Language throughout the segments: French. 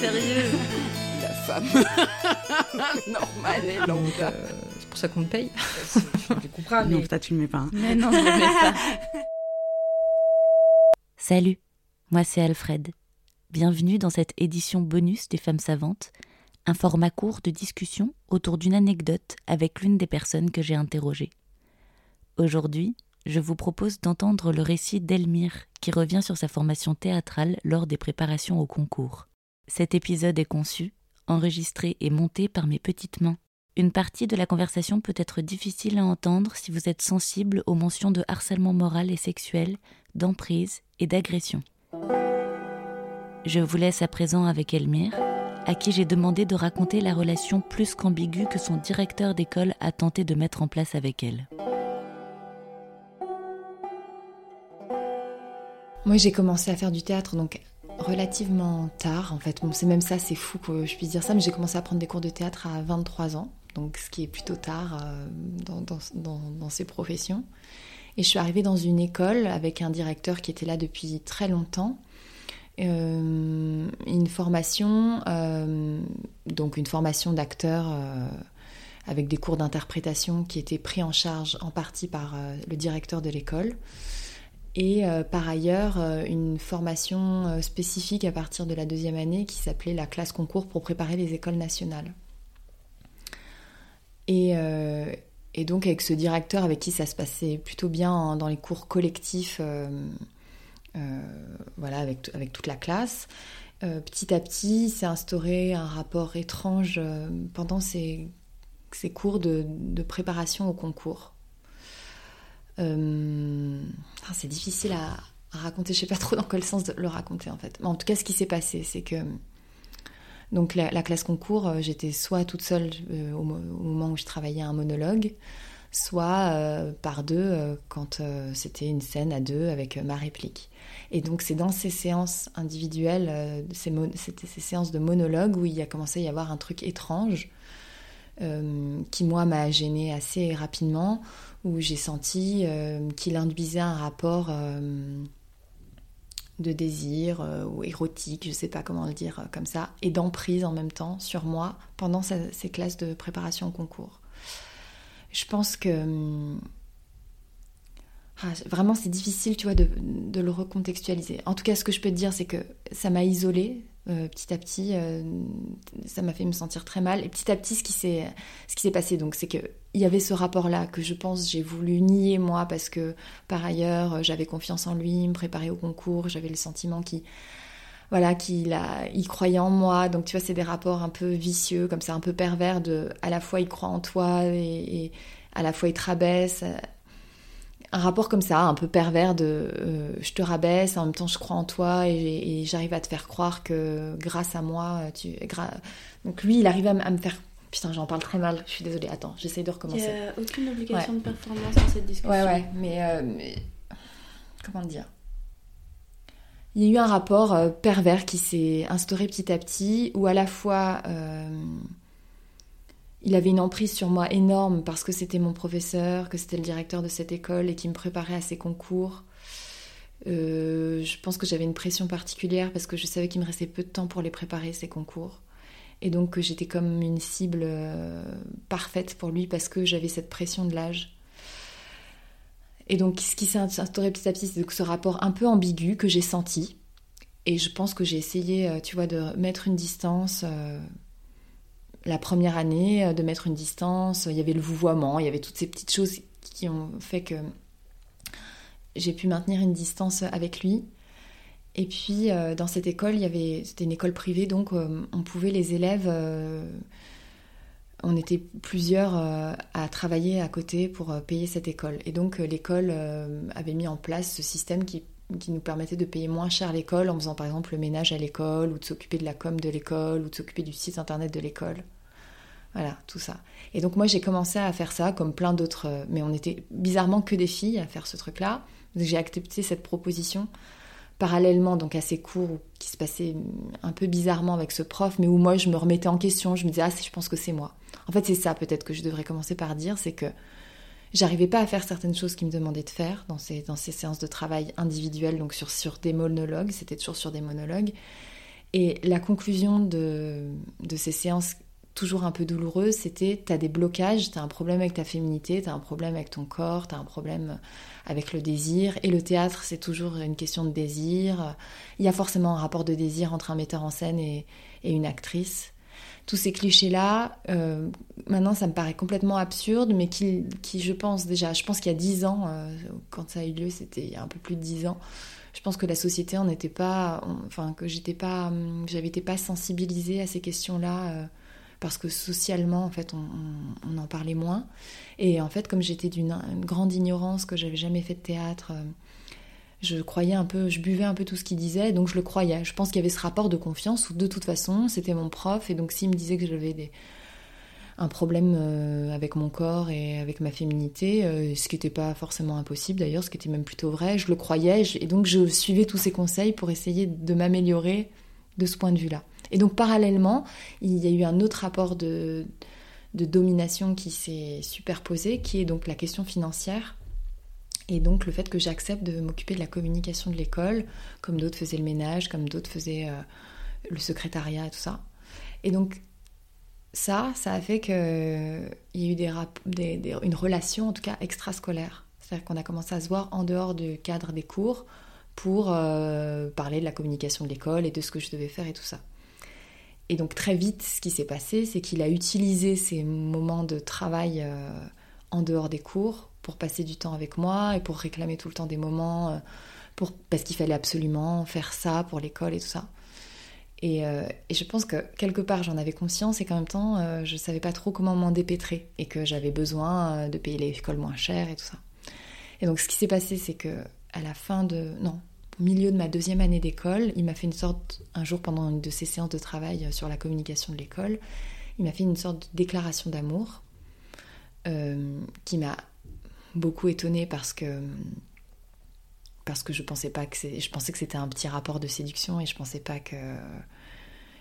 Sérieux La femme normale et lambda. Euh, C'est pour ça qu'on me paye. Tu comprends, Non, mais... toi, tu le mets pas. hein. Mais non, je le mets pas. Salut, moi c'est Alfred. Bienvenue dans cette édition bonus des Femmes Savantes, un format court de discussion autour d'une anecdote avec l'une des personnes que j'ai interrogées. Aujourd'hui, je vous propose d'entendre le récit d'Elmire qui revient sur sa formation théâtrale lors des préparations au concours. Cet épisode est conçu, enregistré et monté par mes petites mains. Une partie de la conversation peut être difficile à entendre si vous êtes sensible aux mentions de harcèlement moral et sexuel, d'emprise et d'agression. Je vous laisse à présent avec Elmire, à qui j'ai demandé de raconter la relation plus qu'ambiguë que son directeur d'école a tenté de mettre en place avec elle. Moi, j'ai commencé à faire du théâtre donc relativement tard. En fait, bon, c'est même ça, c'est fou que je puisse dire ça, mais j'ai commencé à prendre des cours de théâtre à 23 ans, donc ce qui est plutôt tard euh, dans, ces professions. Et je suis arrivée dans une école avec un directeur qui était là depuis très longtemps. Euh, une formation, euh, donc une formation d'acteur avec des cours d'interprétation qui étaient pris en charge en partie par le directeur de l'école et euh, par ailleurs euh, une formation euh, spécifique à partir de la deuxième année qui s'appelait la classe concours pour préparer les écoles nationales. Et, donc avec ce directeur avec qui ça se passait plutôt bien en- dans les cours collectifs, voilà, avec, avec toute la classe, petit à petit s'est instauré un rapport étrange pendant ces, ces cours de, de préparation au concours. C'est difficile à, raconter, je sais pas trop dans quel sens de le raconter en fait. Mais en tout cas, ce qui s'est passé, c'est que donc la, la classe concours, euh, j'étais soit toute seule euh, au, mo- au moment où je travaillais un monologue, soit euh, par deux quand c'était une scène à deux avec ma réplique. Et donc c'est dans ces séances individuelles, ces, séances de monologue où il a commencé à y avoir un truc étrange qui moi m'a gênée assez rapidement, où j'ai senti euh, qu'il induisait un rapport euh, de désir euh, ou érotique, je sais pas comment le dire euh, comme ça, et d'emprise en même temps sur moi pendant ce- ces classes de préparation au concours. Je pense que hum, ah, vraiment c'est difficile, tu vois, de, le recontextualiser. En tout cas, ce que je peux te dire, c'est que ça m'a isolée euh, petit à petit. euh, ça m'a fait me sentir très mal. Et petit à petit, ce qui s'est ce qui s'est passé, donc, c'est que il y avait ce rapport-là que je pense j'ai voulu nier moi parce que par ailleurs euh, j'avais confiance en lui, me préparer au concours, j'avais le sentiment qu'il voilà qu'il a il croyait en moi. Donc tu vois, c'est des rapports un peu vicieux, comme ça, un peu pervers de à la fois il croit en toi et, et à la fois il te rabaisse un rapport comme ça, un peu pervers de euh, je te rabaisse, en même temps je crois en toi et, et j'arrive à te faire croire que grâce à moi, tu. gra- Donc lui, il arrive à, me faire. Putain, j'en parle très mal, je suis désolée. Attends, j'essaie de Il n'y recommencer. a aucune obligation de performance dans cette discussion. Ouais, ouais, mais, euh, mais- Comment le dire? Il y a eu un rapport euh, pervers qui s'est instauré petit à petit, où à la fois euh, il avait une emprise sur moi énorme parce que c'était mon professeur, que c'était le directeur de cette école et qui me préparait à ses concours. Euh, je pense que j'avais une pression particulière parce que je savais qu'il me restait peu de temps pour les préparer, ces concours. Et donc que j'étais comme une cible euh, parfaite pour lui parce que j'avais cette pression de l'âge. Et donc, ce qui s'est instauré petit à petit, c'est ce rapport un peu ambigu que j'ai senti. Et je pense que j'ai essayé, euh, tu vois, de mettre une distance. euh, la première année, euh, de mettre une distance. Il y avait le vouvoiement, il y avait toutes ces petites choses qui ont fait que j'ai pu maintenir une distance avec lui. Et puis, euh, dans cette école, il y avait, c'était une école privée, donc euh, on pouvait les élèves. on était plusieurs à travailler à côté pour payer cette école. Et donc l'école avait mis en place ce système qui, qui nous permettait de payer moins cher l'école en faisant par exemple le ménage à l'école ou de s'occuper de la com de l'école ou de s'occuper du site internet de l'école. Voilà, tout ça. Et donc moi j'ai commencé à faire ça comme plein d'autres, euh, mais on était bizarrement que des filles à faire ce truc-là. J'ai accepté cette proposition parallèlement donc à ces cours qui se passaient un peu bizarrement avec ce prof, mais où moi je me remettais en question, je me disais ah je pense que c'est moi. En fait c'est ça peut-être que je devrais commencer par dire, c'est que j'arrivais pas à faire certaines choses qu'il me demandait de faire dans ces, séances de travail individuelles, donc sur, sur des monologues, c'était toujours sur des monologues. Et la conclusion de, de ces séances toujours un peu douloureuses, c'était tu as des blocages, tu as un problème avec ta féminité, tu as un problème avec ton corps, tu as un problème avec le désir. Et le théâtre, c'est toujours une question de désir. Il y a forcément un rapport de désir entre un metteur en scène et, une actrice tous ces clichés-là, euh, maintenant ça me paraît complètement absurde, mais qui, qui je pense déjà, je pense qu'il y a dix ans, euh, quand ça a eu lieu, c'était il y a un peu plus de dix ans, je pense que la société en était pas, enfin que j'étais pas, j'avais été pas sensibilisée à ces questions-là. Euh, parce que socialement, en fait, on, en parlait moins. Et en fait, comme j'étais d'une grande ignorance, que j'avais jamais fait de théâtre, je croyais un peu, je buvais un peu tout ce qu'il disait, donc je le croyais. Je pense qu'il y avait ce rapport de confiance où de toute façon, c'était mon prof, et donc s'il me disait que j'avais un problème euh, avec mon corps et avec ma féminité, euh, ce qui n'était pas forcément impossible d'ailleurs, ce qui était même plutôt vrai, je le croyais, et donc je suivais tous ces conseils pour essayer de m'améliorer de ce point de vue-là. Et donc parallèlement, il y a eu un autre rapport de, de domination qui s'est superposé, qui est donc la question financière et donc le fait que j'accepte de m'occuper de la communication de l'école, comme d'autres faisaient le ménage, comme d'autres faisaient euh, le secrétariat et tout ça. Et donc ça, ça a fait qu'il y a eu une relation, en tout cas extrascolaire. C'est-à-dire qu'on a commencé à se voir en dehors du cadre des cours pour euh, parler de la communication de l'école et de ce que je devais faire et tout ça. Et donc très vite, ce qui s'est passé, c'est qu'il a utilisé ces moments de travail euh, en dehors des cours pour passer du temps avec moi et pour réclamer tout le temps des moments, euh, parce qu'il fallait absolument faire ça pour l'école et tout ça. Et, je pense que quelque part j'en avais conscience et qu'en même temps je savais pas trop comment m'en dépêtrer et que j'avais besoin de payer l'école moins cher et tout ça. Et donc ce qui s'est passé c'est que à la fin de non au milieu de ma deuxième année d'école, il m'a fait une sorte un jour pendant une de ces séances de travail sur la communication de l'école, il m'a fait une sorte de déclaration d'amour qui m'a beaucoup étonnée parce que parce que je pensais pas que je pensais que c'était un petit rapport de séduction et je pensais pas que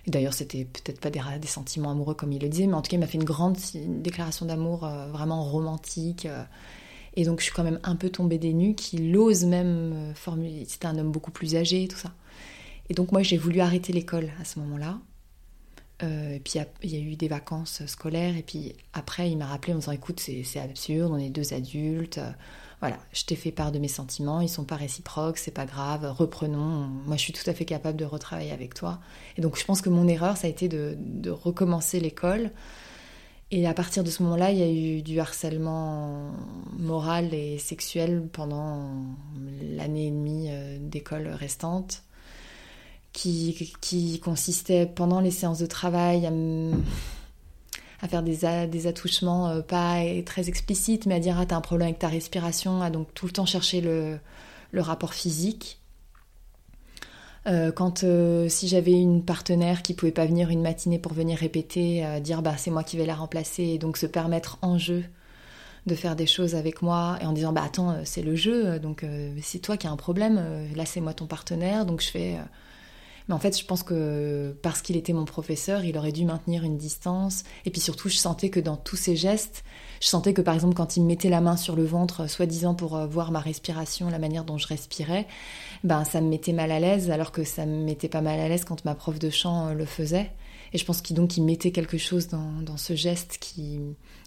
d'ailleurs c'était peut-être pas des, sentiments amoureux comme il le disait mais en tout cas il m'a fait une grande déclaration d'amour euh, vraiment romantique euh. Et donc je suis quand même un peu tombée des nues qu'il ose même euh, formuler c'était un homme beaucoup plus âgé et tout ça et donc moi j'ai voulu arrêter l'école à ce moment-là et puis il y, a eu des vacances scolaires et puis après il m'a rappelé en me disant écoute c'est absurde, on est deux adultes, voilà, je t'ai fait part de mes sentiments, ils sont pas réciproques, c'est pas grave, reprenons, moi je suis tout à fait capable de retravailler avec toi. Et donc je pense que mon erreur ça a été de recommencer l'école. Et à partir de ce moment-là, il y a eu du harcèlement moral et sexuel pendant l'année et demie d'école restante qui, consistait pendant les séances de travail à, faire des, des attouchements euh, pas très explicites, mais à dire ah t'as un problème avec ta respiration, à donc tout le temps chercher le, rapport physique. Euh, quand euh, si j'avais une partenaire qui pouvait pas venir une matinée pour venir répéter, dire bah c'est moi qui vais la remplacer et donc se permettre en jeu de faire des choses avec moi et en disant bah attends c'est le jeu donc c'est toi qui as un problème là c'est moi ton partenaire donc je fais mais en fait, je pense que parce qu'il était mon professeur, il aurait dû maintenir une distance. Et puis surtout, je sentais que dans tous ses gestes, je sentais que par exemple, quand il me mettait la main sur le ventre, soi-disant pour euh, voir ma respiration, la manière dont je respirais, ben ça me mettait mal à l'aise, alors que ça me mettait pas mal à l'aise quand ma prof de chant euh, le faisait. Et je pense qu'il donc mettait quelque chose dans, dans ce geste qui,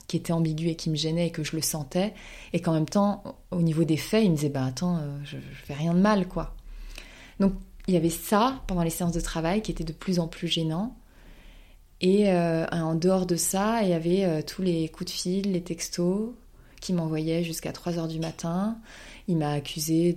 qui était ambigu et qui me gênait et que je le sentais. Et qu'en même temps, au niveau des faits, il me disait, ben attends, euh, je, je fais rien de mal, quoi. Donc il y avait ça pendant les séances de travail qui était de plus en plus gênant. Et euh, en dehors de ça, il y avait euh, tous les coups de fil, les textos qui m'envoyaient jusqu'à 3 heures du matin. Il m'a accusé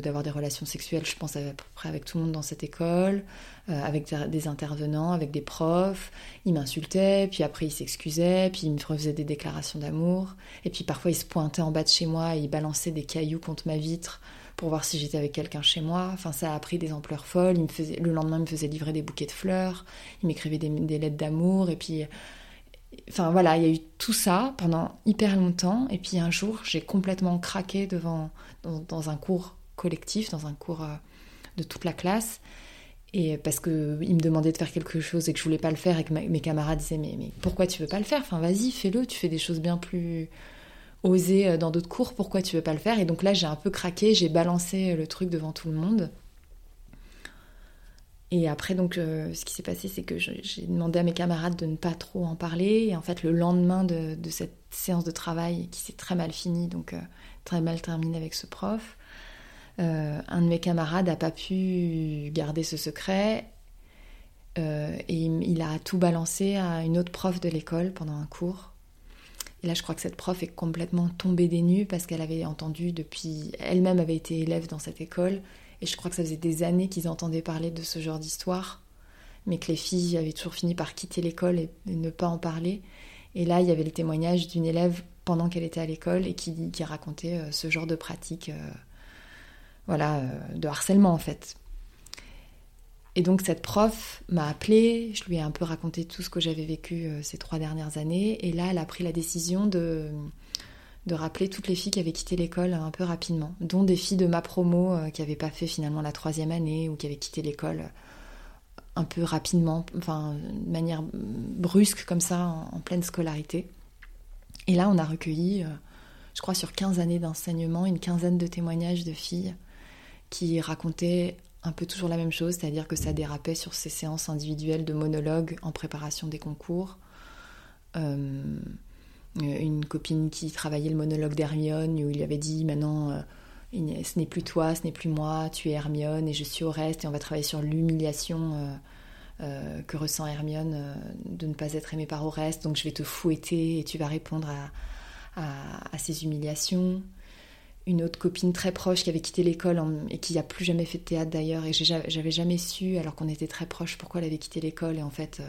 d'avoir des relations sexuelles, je pense à peu près avec tout le monde dans cette école, euh, avec des intervenants, avec des profs. Il m'insultait, puis après il s'excusait, puis il me faisait des déclarations d'amour. Et puis parfois il se pointait en bas de chez moi et il balançait des cailloux contre ma vitre pour voir si j'étais avec quelqu'un chez moi. Enfin, ça a pris des ampleurs folles. Il me faisait, le lendemain, il me faisait livrer des bouquets de fleurs. Il m'écrivait des, lettres d'amour. Et puis, enfin voilà, il y a eu tout ça pendant hyper longtemps. Et puis un jour, j'ai complètement craqué devant dans, un cours collectif, dans un cours euh, de toute la classe. Et parce qu'il me demandait de faire quelque chose et que je voulais pas le faire et que mes camarades disaient mais, mais pourquoi tu veux pas le faire? Enfin vas-y, fais-le, tu fais des choses bien plus osé euh, dans d'autres cours, pourquoi tu veux pas le faire? Et donc là, j'ai un peu craqué, j'ai balancé le truc devant tout le monde. Et après, donc, euh, ce qui s'est passé, c'est que j'ai demandé à mes camarades de ne pas trop en parler. Et en fait, le lendemain de, cette séance de travail, qui s'est très mal finie, donc euh, très mal terminée avec ce prof, euh, un de mes camarades n'a pas pu garder ce secret. et il a tout balancé à une autre prof de l'école pendant un cours. Et là, je crois que cette prof est complètement tombée des nues parce qu'elle avait entendu depuis. Elle-même avait été élève dans cette école et je crois que ça faisait des années qu'ils entendaient parler de ce genre d'histoire, mais que les filles avaient toujours fini par quitter l'école et, ne pas en parler. Et là, il y avait le témoignage d'une élève pendant qu'elle était à l'école et qui, racontait euh, ce genre de pratique, euh, voilà, euh, de harcèlement en fait. Et donc cette prof m'a appelée, je lui ai un peu raconté tout ce que j'avais vécu ces trois dernières années, et là, elle a pris la décision de rappeler toutes les filles qui avaient quitté l'école un peu rapidement, dont des filles de ma promo euh, qui n'avaient pas fait finalement la troisième année ou qui avaient quitté l'école euh, un peu rapidement, enfin de manière brusque comme ça, en, pleine scolarité. Et là, on a recueilli, euh, je crois, sur 15 années d'enseignement, une quinzaine de témoignages de filles qui racontaient un peu toujours la même chose, c'est-à-dire que ça dérapait sur ces séances individuelles de monologues en préparation des concours. Euh, une copine qui travaillait le monologue d'Hermione, où il avait dit maintenant, euh, ce n'est plus toi, ce n'est plus moi, tu es Hermione et je suis au et on va travailler sur l'humiliation euh, que ressent Hermione de ne pas être aimée par Oreste, donc je vais te fouetter et tu vas répondre à, ces humiliations. Une autre copine très proche qui avait quitté l'école et qui n'a plus jamais fait de théâtre d'ailleurs, et j'avais jamais su, alors qu'on était très proches, pourquoi elle avait quitté l'école, et en fait,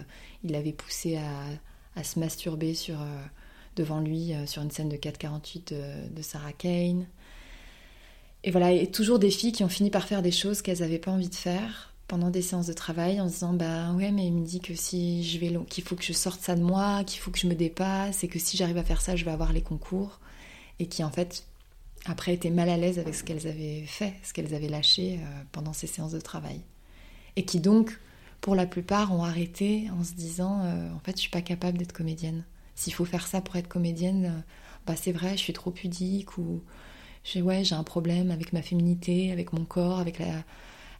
il l'avait poussée à, se masturber sur devant lui euh, sur une scène de 4,48 de, de Sarah Kane. Et voilà, et toujours des filles qui ont fini par faire des choses qu'elles n'avaient pas envie de faire pendant des séances de travail en se disant bah ouais mais il me dit que si je vais qu'il faut que je sorte ça de moi, qu'il faut que je me dépasse et que si j'arrive à faire ça, je vais avoir les concours et qui en fait après étaient mal à l'aise avec ce qu'elles avaient fait, ce qu'elles avaient lâché euh, pendant ces séances de travail et qui donc pour la plupart ont arrêté en se disant euh, en fait je suis pas capable d'être comédienne. S'il faut faire ça pour être comédienne, euh, bah c'est vrai, je suis trop pudique ou j'ai ouais, j'ai un problème avec ma féminité, avec mon corps, avec la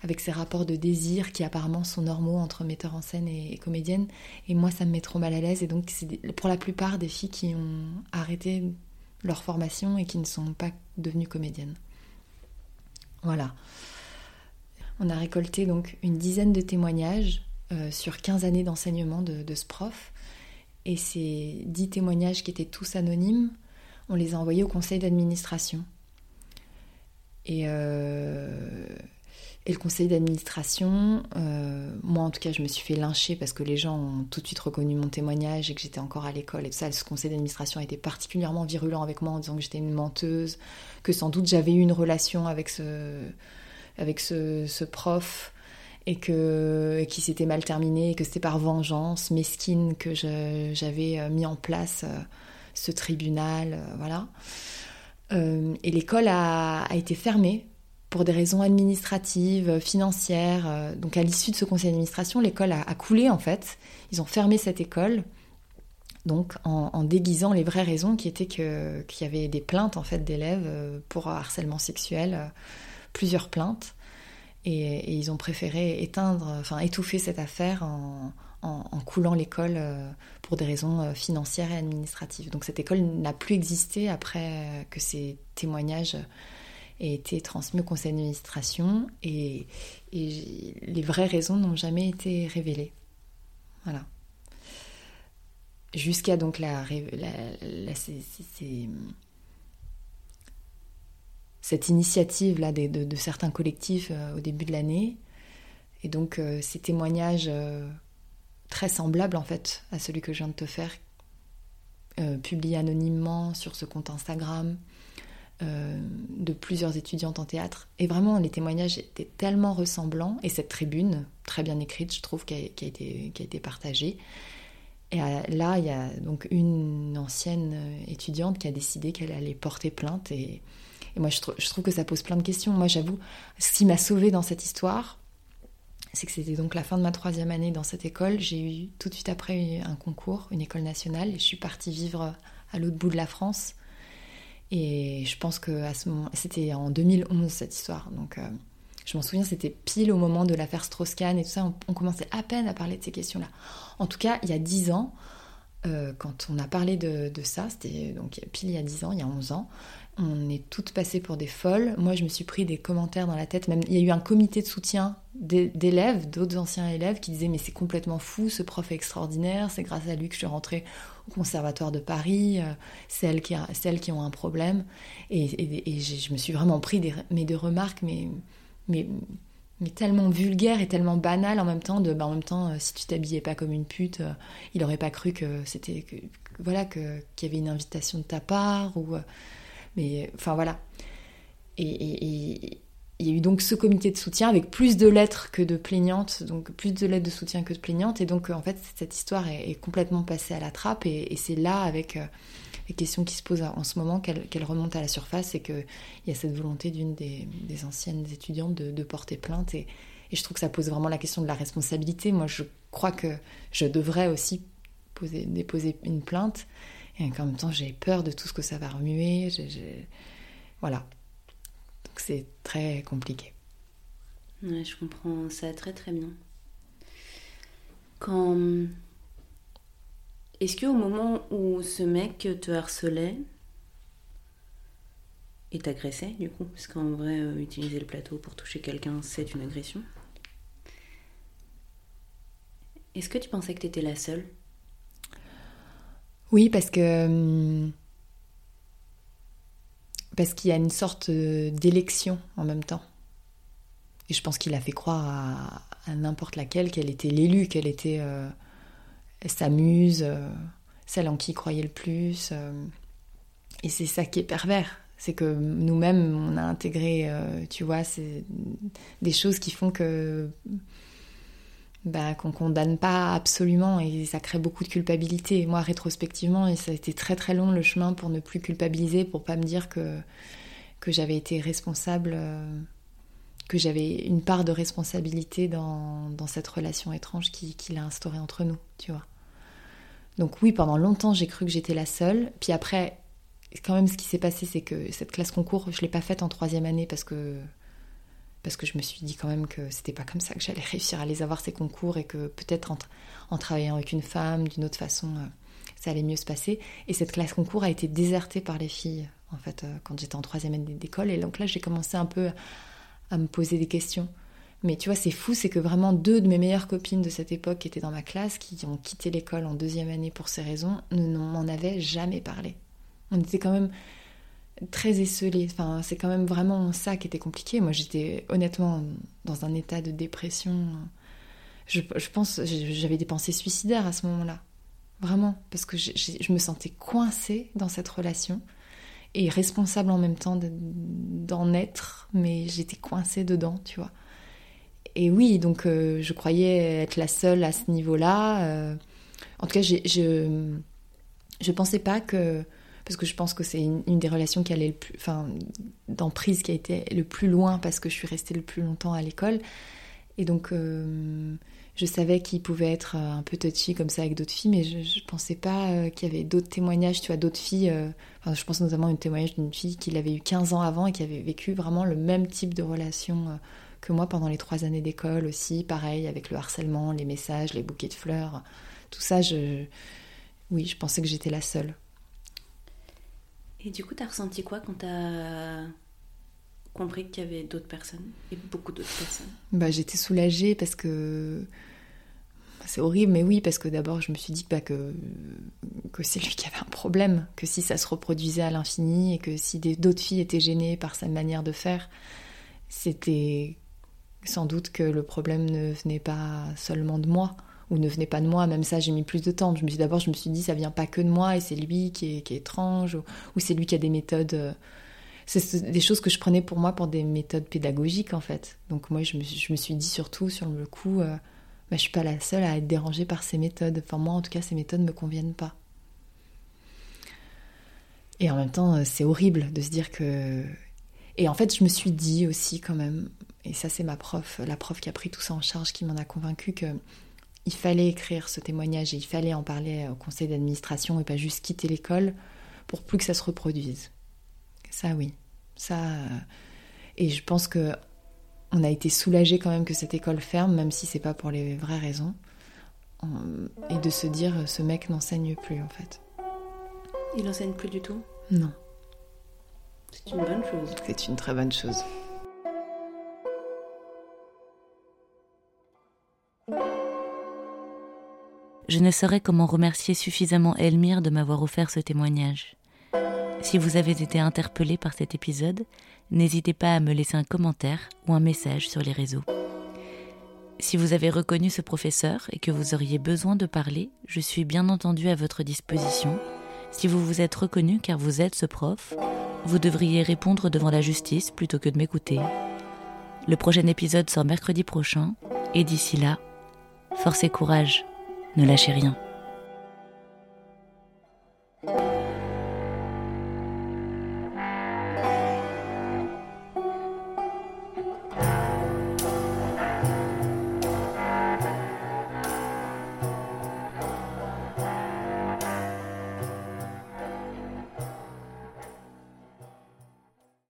avec ces rapports de désir qui apparemment sont normaux entre metteur en scène et, comédienne. Et moi, ça me met trop mal à l'aise. Et donc, c'est pour la plupart des filles qui ont arrêté leur formation et qui ne sont pas devenues comédiennes. Voilà. On a récolté donc une dizaine de témoignages euh, sur 15 années d'enseignement de, ce prof. Et ces dix témoignages qui étaient tous anonymes, on les a envoyés au conseil d'administration. Et, euh, et, le conseil d'administration, euh, moi en tout cas, je me suis fait lyncher parce que les gens ont tout de suite reconnu mon témoignage et que j'étais encore à l'école et tout ça. Ce conseil d'administration a été particulièrement virulent avec moi en disant que j'étais une menteuse, que sans doute j'avais eu une relation avec ce, prof et que qui s'était mal terminé, et que c'était par vengeance mesquine que j'avais euh, mis en place euh, ce tribunal, voilà. et l'école a, été fermée pour des raisons administratives, financières. Donc à l'issue de ce conseil d'administration, l'école a, coulé en fait. Ils ont fermé cette école, donc en, déguisant les vraies raisons qui étaient qu'il y avait des plaintes en fait d'élèves pour harcèlement sexuel, plusieurs plaintes. Et, ils ont préféré éteindre, enfin étouffer cette affaire en, coulant l'école euh, pour des raisons euh, financières et administratives. Donc cette école n'a plus existé après que ces témoignages aient été transmis au conseil d'administration et, les vraies raisons n'ont jamais été révélées. Voilà. Jusqu'à donc la, cette initiative-là de, certains collectifs euh, au début de l'année. Et donc euh, ces témoignages euh, très semblables en fait à celui que je viens de te faire, publiés anonymement sur ce compte Instagram de plusieurs étudiantes en théâtre. Et vraiment, les témoignages étaient tellement ressemblants, et cette tribune, très bien écrite, je trouve, qui a, été, qui a été partagée. Et là, il y a donc une ancienne étudiante qui a décidé qu'elle allait porter plainte et, et moi, je, trouve que ça pose plein de questions. Moi, j'avoue, ce qui m'a sauvée dans cette histoire, c'est que c'était donc la fin de ma troisième année dans cette école. J'ai eu tout de suite après un concours, une école nationale, et je suis partie vivre à l'autre bout de la France. Et je pense que c'était en 2011 cette histoire. Donc, euh, je m'en souviens, c'était pile au moment de l'affaire Strauss-Kahn et tout ça. On, commençait à peine à parler de ces questions-là. En tout cas, il y a 10 ans, euh, quand on a parlé de, de ça, c'était donc pile il y a 10 ans, il y a 11 ans, on est toutes passées pour des folles. Moi, je me suis pris des commentaires dans la tête. Même, il y a eu un comité de soutien d'élèves, d'autres anciens élèves, qui disaient Mais c'est complètement fou, ce prof est extraordinaire, c'est grâce à lui que je suis rentrée au Conservatoire de Paris, euh, celles, qui celles qui ont un problème. Et, et, je me suis vraiment pris des, deux remarques, mais, mais, mais tellement vulgaires et tellement banales en même temps. De, bah, en même temps, euh, si tu t'habillais pas comme une pute, euh, il aurait pas cru que c'était. Que, voilà, qu'il y avait une invitation de ta part, ou. Mais enfin voilà. Et, il y a eu donc ce comité de soutien avec plus de lettres que de plaignantes, donc plus de lettres de soutien que de plaignantes. Et donc en fait, cette histoire est, complètement passée à la trappe. Et, c'est là, avec euh, les questions qui se posent en ce moment, qu'elle qu remonte à la surface et qu'il y a cette volonté d'une des, anciennes étudiantes de, porter plainte. Et, je trouve que ça pose vraiment la question de la responsabilité. Moi, je crois que je devrais aussi poser, déposer une plainte. Et en même temps, j'ai peur de tout ce que ça va remuer. Voilà. Donc c'est très compliqué. Ouais, je comprends ça très très bien. Quand. Est-ce qu'au moment où ce mec te harcelait et t'agressait, du coup, parce qu'en vrai, euh, utiliser le plateau pour toucher quelqu'un, c'est une agression, est-ce que tu pensais que t'étais la seule oui, parce que. Parce qu'il y a une sorte d'élection en même temps. Et je pense qu'il a fait croire à, à n'importe laquelle qu'elle était l'élue, qu'elle était euh, sa muse, euh, celle en qui il croyait le plus. Euh, et c'est ça qui est pervers. C'est que nous-mêmes, on a intégré, tu vois, des choses qui font que bah, qu'on condamne pas absolument et ça crée beaucoup de culpabilité. Moi, rétrospectivement, et ça a été très très long le chemin pour ne plus culpabiliser, pour pas me dire que, que j'avais été responsable, euh, que j'avais une part de responsabilité dans, dans cette relation étrange qu'il qui a instaurée entre nous, tu vois. Donc oui, pendant longtemps, j'ai cru que j'étais la seule. Puis après, quand même, ce qui s'est passé, c'est que cette classe concours, je l'ai pas faite en troisième année parce que parce que je me suis dit quand même que c'était pas comme ça que j'allais réussir à les avoir ces concours et que peut-être en, travaillant avec une femme d'une autre façon euh, ça allait mieux se passer. Et cette classe concours a été désertée par les filles en fait euh, quand j'étais en troisième année d'école. Et donc là j'ai commencé un peu à me poser des questions. Mais tu vois c'est fou c'est que vraiment deux de mes meilleures copines de cette époque qui étaient dans ma classe qui ont quitté l'école en deuxième année pour ces raisons ne m'en avaient jamais parlé. On était quand même très esselée. Enfin, c'est quand même vraiment ça qui était compliqué. Moi, j'étais honnêtement dans un état de dépression. Je, pense, j'avais des pensées suicidaires à ce moment-là. Vraiment. Parce que je, je, me sentais coincée dans cette relation et responsable en même temps d'en être, mais j'étais coincée dedans, tu vois. Et oui, donc euh, je croyais être la seule à ce niveau-là. Euh, en tout cas, je je pensais pas que parce que je pense que c'est une, des relations qui allait le plus, enfin, d'emprise qui a été le plus loin parce que je suis restée le plus longtemps à l'école. Et donc, euh, je savais qu'il pouvait être un peu touchy comme ça avec d'autres filles, mais je, je pensais pas euh, qu'il y avait d'autres témoignages, tu vois, d'autres filles. Euh, enfin, je pense notamment un témoignage d'une fille qui l'avait eu 15 ans avant et qui avait vécu vraiment le même type de relation euh, que moi pendant les trois années d'école aussi, pareil, avec le harcèlement, les messages, les bouquets de fleurs, tout ça, je, oui, je pensais que j'étais la seule. Et du coup, t'as ressenti quoi quand t'as compris qu'il y avait d'autres personnes et beaucoup d'autres personnes? Bah, J'étais soulagée parce que c'est horrible, mais oui, parce que d'abord je me suis dit bah, que, que c'est lui qui avait un problème, que si ça se reproduisait à l'infini et que si d'autres filles étaient gênées par sa manière de faire, c'était sans doute que le problème ne venait pas seulement de moi ou ne venait pas de moi. Même ça, j'ai mis plus de temps. Je me suis d'abord, je me suis dit, ça vient pas que de moi et c'est lui qui est, étrange ou, ou c'est lui qui a des méthodes. Euh, c'est des choses que je prenais pour moi pour des méthodes pédagogiques en fait. Donc moi, je me, je me suis dit surtout sur le coup, euh, bah, je suis pas la seule à être dérangée par ces méthodes. Enfin moi, en tout cas, ces méthodes me conviennent pas. Et en même temps, euh, c'est horrible de se dire que. Et en fait, je me suis dit aussi quand même, et ça c'est ma prof, la prof qui a pris tout ça en charge, qui m'en a convaincu que il fallait écrire ce témoignage et il fallait en parler au conseil d'administration et pas juste quitter l'école pour plus que ça se reproduise. Ça, oui. Ça. euh, Et je pense que on a été soulagé quand même que cette école ferme, même si c'est pas pour les vraies raisons. En- Et de se dire, ce mec n'enseigne plus, en fait. Il enseigne plus du tout? Non, C'est une bonne chose. c'est une très bonne chose. Je ne saurais comment remercier suffisamment Elmire de m'avoir offert ce témoignage. Si vous avez été interpellé par cet épisode, n'hésitez pas à me laisser un commentaire ou un message sur les réseaux. Si vous avez reconnu ce professeur et que vous auriez besoin de parler, je suis bien entendu à votre disposition. Si vous vous êtes reconnu car vous êtes ce prof, vous devriez répondre devant la justice plutôt que de m'écouter. Le prochain épisode sort mercredi prochain, et d'ici là, force et courage, ne lâchez rien.